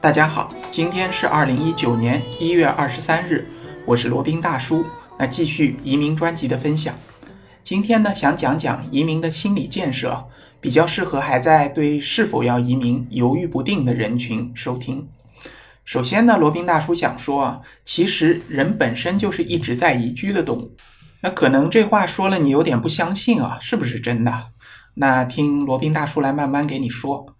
大家好，今天是二零一九年一月二十三日，我是罗宾大叔。那继续移民专辑的分享。今天呢，想讲讲移民的心理建设，比较适合还在对是否要移民犹豫不定的人群收听。首先呢，罗宾大叔想说啊，其实人本身就是一直在移居的动物。那可能这话说了你有点不相信啊，是不是真的？那听罗宾大叔来慢慢给你说。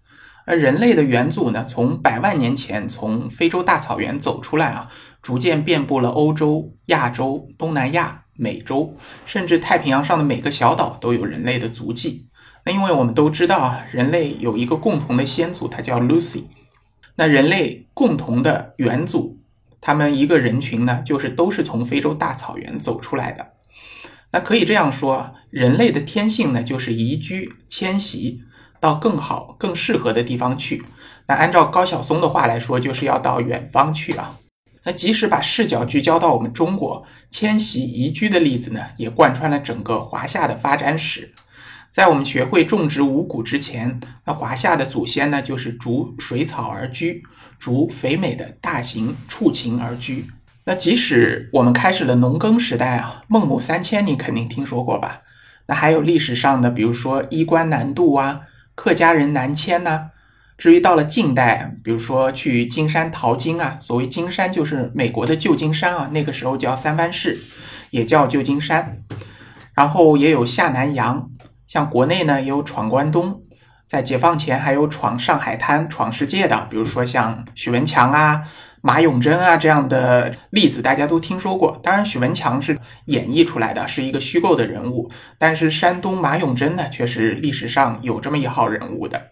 而人类的元祖呢，从百万年前从非洲大草原走出来啊，逐渐遍布了欧洲、亚洲、东南亚、美洲，甚至太平洋上的每个小岛都有人类的足迹。那因为我们都知道啊，人类有一个共同的先祖，他叫 Lucy。那人类共同的元祖，他们一个人群呢，就是都是从非洲大草原走出来的。那可以这样说，人类的天性呢，就是移居、迁徙。到更好、更适合的地方去。那按照高晓松的话来说，就是要到远方去啊。那即使把视角聚焦到我们中国，迁徙移居的例子呢，也贯穿了整个华夏的发展史。在我们学会种植五谷之前，那华夏的祖先呢，就是逐水草而居，逐肥美的大型畜禽而居。那即使我们开始了农耕时代啊，孟母三迁你肯定听说过吧？那还有历史上的，比如说衣冠南渡啊。客家人南迁呢，至于到了近代，比如说去金山淘金啊，所谓金山就是美国的旧金山啊，那个时候叫三藩市，也叫旧金山。然后也有下南洋，像国内呢也有闯关东，在解放前还有闯上海滩、闯世界的，比如说像许文强啊。马永贞啊，这样的例子大家都听说过。当然，许文强是演绎出来的，是一个虚构的人物。但是，山东马永贞呢，却是历史上有这么一号人物的。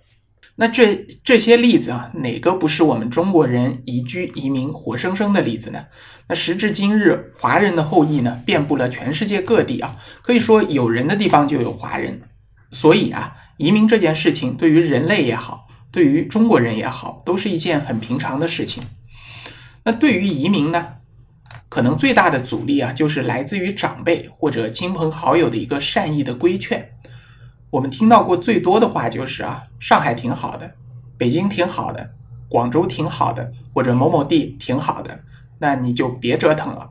那这这些例子啊，哪个不是我们中国人移居移民活生生的例子呢？那时至今日，华人的后裔呢，遍布了全世界各地啊，可以说有人的地方就有华人。所以啊，移民这件事情，对于人类也好，对于中国人也好，都是一件很平常的事情。那对于移民呢，可能最大的阻力啊，就是来自于长辈或者亲朋好友的一个善意的规劝。我们听到过最多的话就是啊，上海挺好的，北京挺好的，广州挺好的，或者某某地挺好的，那你就别折腾了。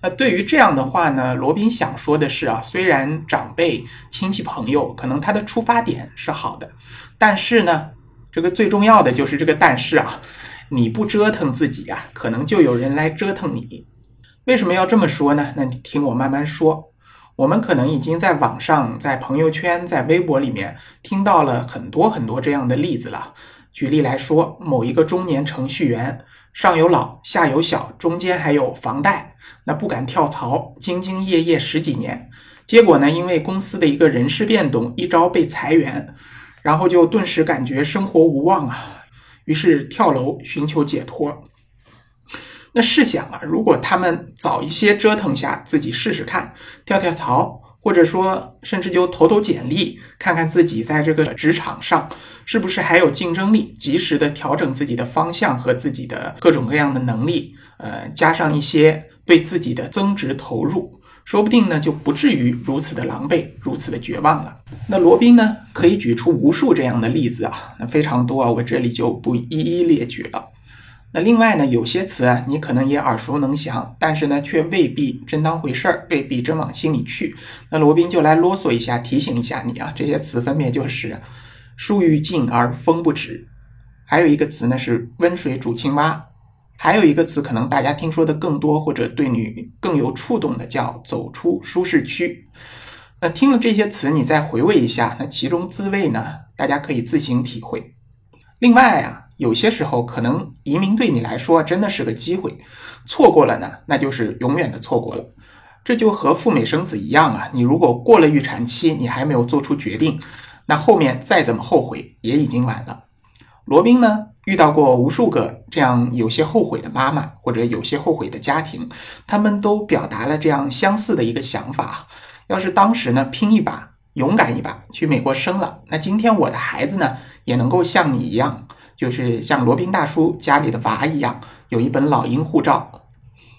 那对于这样的话呢，罗宾想说的是啊，虽然长辈、亲戚朋友可能他的出发点是好的，但是呢，这个最重要的就是这个但是啊。你不折腾自己啊，可能就有人来折腾你。为什么要这么说呢？那你听我慢慢说。我们可能已经在网上、在朋友圈、在微博里面听到了很多很多这样的例子了。举例来说，某一个中年程序员，上有老，下有小，中间还有房贷，那不敢跳槽，兢兢业业十几年，结果呢，因为公司的一个人事变动，一招被裁员，然后就顿时感觉生活无望啊。于是跳楼寻求解脱。那试想啊，如果他们早一些折腾下自己试试看，跳跳槽，或者说甚至就投投简历，看看自己在这个职场上是不是还有竞争力，及时的调整自己的方向和自己的各种各样的能力，呃，加上一些对自己的增值投入。说不定呢，就不至于如此的狼狈，如此的绝望了。那罗宾呢，可以举出无数这样的例子啊，那非常多啊，我这里就不一一列举了。那另外呢，有些词啊，你可能也耳熟能详，但是呢，却未必真当回事儿，未必真往心里去。那罗宾就来啰嗦一下，提醒一下你啊，这些词分别就是“树欲静而风不止”，还有一个词呢是“温水煮青蛙”。还有一个词，可能大家听说的更多，或者对你更有触动的，叫走出舒适区。那听了这些词，你再回味一下，那其中滋味呢？大家可以自行体会。另外啊，有些时候可能移民对你来说真的是个机会，错过了呢，那就是永远的错过了。这就和赴美生子一样啊，你如果过了预产期，你还没有做出决定，那后面再怎么后悔也已经晚了。罗宾呢？遇到过无数个这样有些后悔的妈妈，或者有些后悔的家庭，他们都表达了这样相似的一个想法：要是当时呢拼一把，勇敢一把去美国生了，那今天我的孩子呢也能够像你一样，就是像罗宾大叔家里的娃一样，有一本老鹰护照。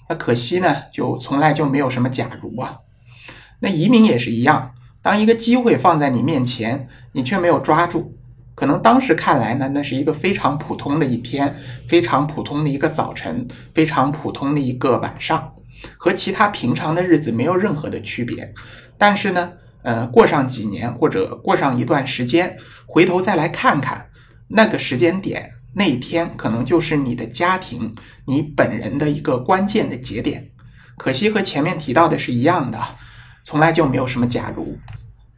那可惜呢，就从来就没有什么假如啊。那移民也是一样，当一个机会放在你面前，你却没有抓住。可能当时看来呢，那是一个非常普通的一天，非常普通的一个早晨，非常普通的一个晚上，和其他平常的日子没有任何的区别。但是呢，呃，过上几年或者过上一段时间，回头再来看看那个时间点，那一天可能就是你的家庭、你本人的一个关键的节点。可惜和前面提到的是一样的，从来就没有什么假如。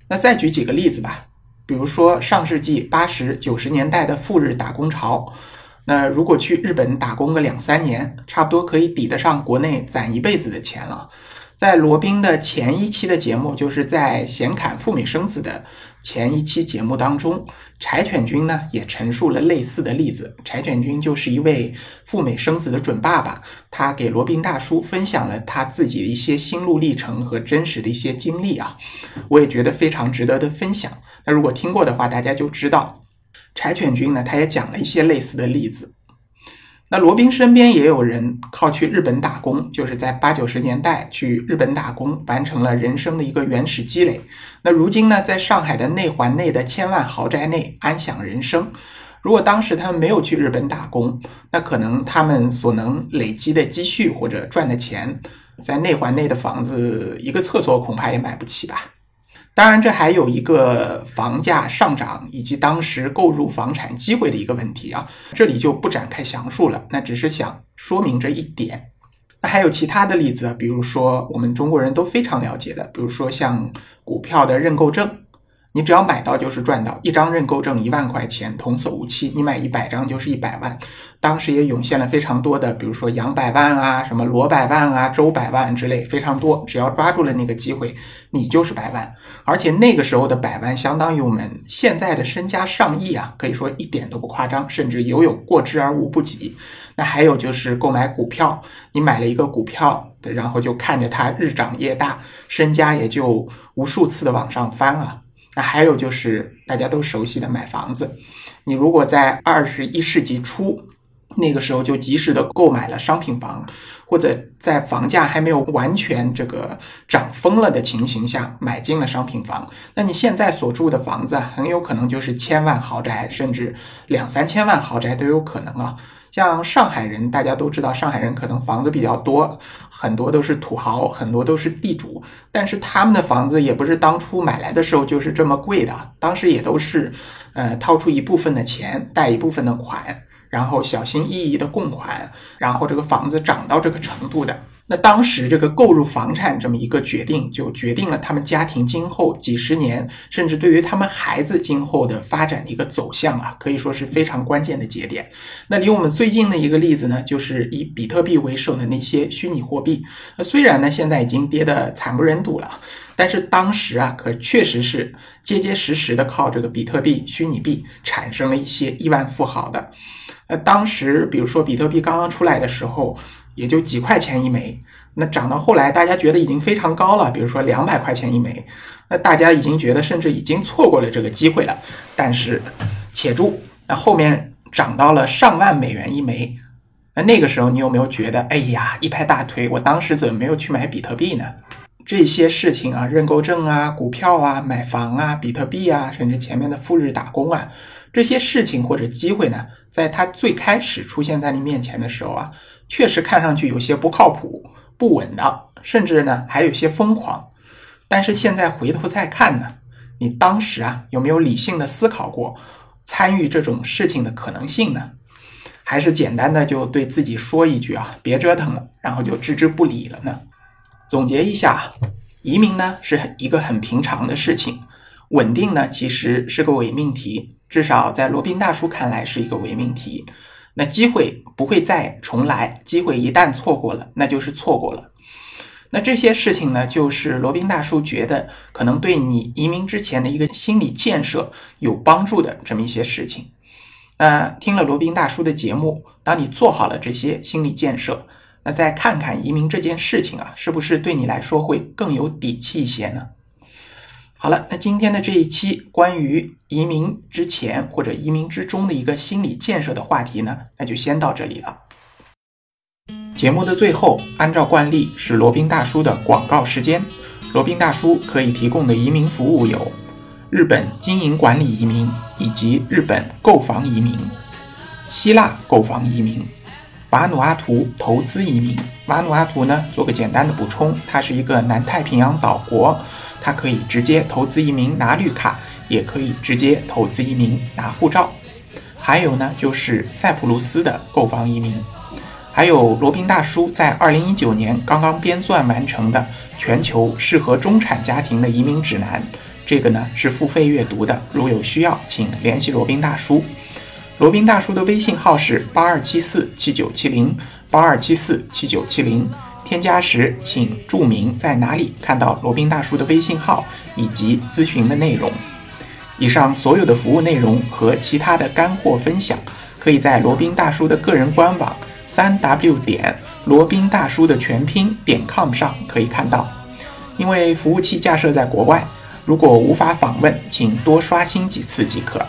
那再举几个例子吧。比如说，上世纪八十九十年代的赴日打工潮，那如果去日本打工个两三年，差不多可以抵得上国内攒一辈子的钱了。在罗宾的前一期的节目，就是在显侃赴美生子的前一期节目当中，柴犬君呢也陈述了类似的例子。柴犬君就是一位赴美生子的准爸爸，他给罗宾大叔分享了他自己的一些心路历程和真实的一些经历啊，我也觉得非常值得的分享。那如果听过的话，大家就知道，柴犬君呢，他也讲了一些类似的例子。那罗宾身边也有人靠去日本打工，就是在八九十年代去日本打工，完成了人生的一个原始积累。那如今呢，在上海的内环内的千万豪宅内安享人生。如果当时他们没有去日本打工，那可能他们所能累积的积蓄或者赚的钱，在内环内的房子一个厕所恐怕也买不起吧。当然，这还有一个房价上涨以及当时购入房产机会的一个问题啊，这里就不展开详述了。那只是想说明这一点。那还有其他的例子，比如说我们中国人都非常了解的，比如说像股票的认购证。你只要买到就是赚到，一张认购证一万块钱，童叟无欺。你买一百张就是一百万。当时也涌现了非常多的，比如说杨百万啊，什么罗百万啊，周百万之类，非常多。只要抓住了那个机会，你就是百万。而且那个时候的百万，相当于我们现在的身家上亿啊，可以说一点都不夸张，甚至犹有过之而无不及。那还有就是购买股票，你买了一个股票，然后就看着它日长夜大，身家也就无数次的往上翻啊。那还有就是大家都熟悉的买房子，你如果在二十一世纪初那个时候就及时的购买了商品房，或者在房价还没有完全这个涨疯了的情形下买进了商品房，那你现在所住的房子很有可能就是千万豪宅，甚至两三千万豪宅都有可能啊。像上海人，大家都知道，上海人可能房子比较多，很多都是土豪，很多都是地主。但是他们的房子也不是当初买来的时候就是这么贵的，当时也都是，呃，掏出一部分的钱，贷一部分的款，然后小心翼翼的供款，然后这个房子涨到这个程度的。那当时这个购入房产这么一个决定，就决定了他们家庭今后几十年，甚至对于他们孩子今后的发展的一个走向啊，可以说是非常关键的节点。那离我们最近的一个例子呢，就是以比特币为首的那些虚拟货币。那虽然呢现在已经跌得惨不忍睹了，但是当时啊，可确实是结结实实的靠这个比特币、虚拟币产生了一些亿万富豪的。那当时，比如说比特币刚刚出来的时候。也就几块钱一枚，那涨到后来，大家觉得已经非常高了，比如说两百块钱一枚，那大家已经觉得甚至已经错过了这个机会了。但是，且住，那后面涨到了上万美元一枚，那那个时候你有没有觉得，哎呀，一拍大腿，我当时怎么没有去买比特币呢？这些事情啊，认购证啊，股票啊，买房啊，比特币啊，甚至前面的赴日打工啊，这些事情或者机会呢，在它最开始出现在你面前的时候啊。确实看上去有些不靠谱、不稳当，甚至呢还有些疯狂。但是现在回头再看呢，你当时啊有没有理性的思考过参与这种事情的可能性呢？还是简单的就对自己说一句啊别折腾了，然后就置之不理了呢？总结一下，移民呢是一个很平常的事情，稳定呢其实是个伪命题，至少在罗宾大叔看来是一个伪命题。那机会不会再重来，机会一旦错过了，那就是错过了。那这些事情呢，就是罗宾大叔觉得可能对你移民之前的一个心理建设有帮助的这么一些事情。那听了罗宾大叔的节目，当你做好了这些心理建设，那再看看移民这件事情啊，是不是对你来说会更有底气一些呢？好了，那今天的这一期关于移民之前或者移民之中的一个心理建设的话题呢，那就先到这里了。节目的最后，按照惯例是罗宾大叔的广告时间。罗宾大叔可以提供的移民服务有：日本经营管理移民以及日本购房移民、希腊购房移民、瓦努阿图投资移民。瓦努阿图呢，做个简单的补充，它是一个南太平洋岛国，它可以直接投资移民拿绿卡，也可以直接投资移民拿护照。还有呢，就是塞浦路斯的购房移民。还有罗宾大叔在二零一九年刚刚编撰完成的《全球适合中产家庭的移民指南》，这个呢是付费阅读的，如有需要，请联系罗宾大叔。罗宾大叔的微信号是八二七四七九七零八二七四七九七零，添加时请注明在哪里看到罗宾大叔的微信号以及咨询的内容。以上所有的服务内容和其他的干货分享，可以在罗宾大叔的个人官网。三 w 点罗宾大叔的全拼点 com 上可以看到，因为服务器架设在国外，如果无法访问，请多刷新几次即可。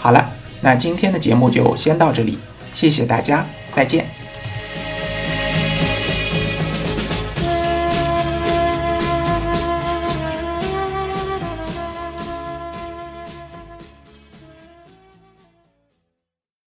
好了，那今天的节目就先到这里，谢谢大家，再见。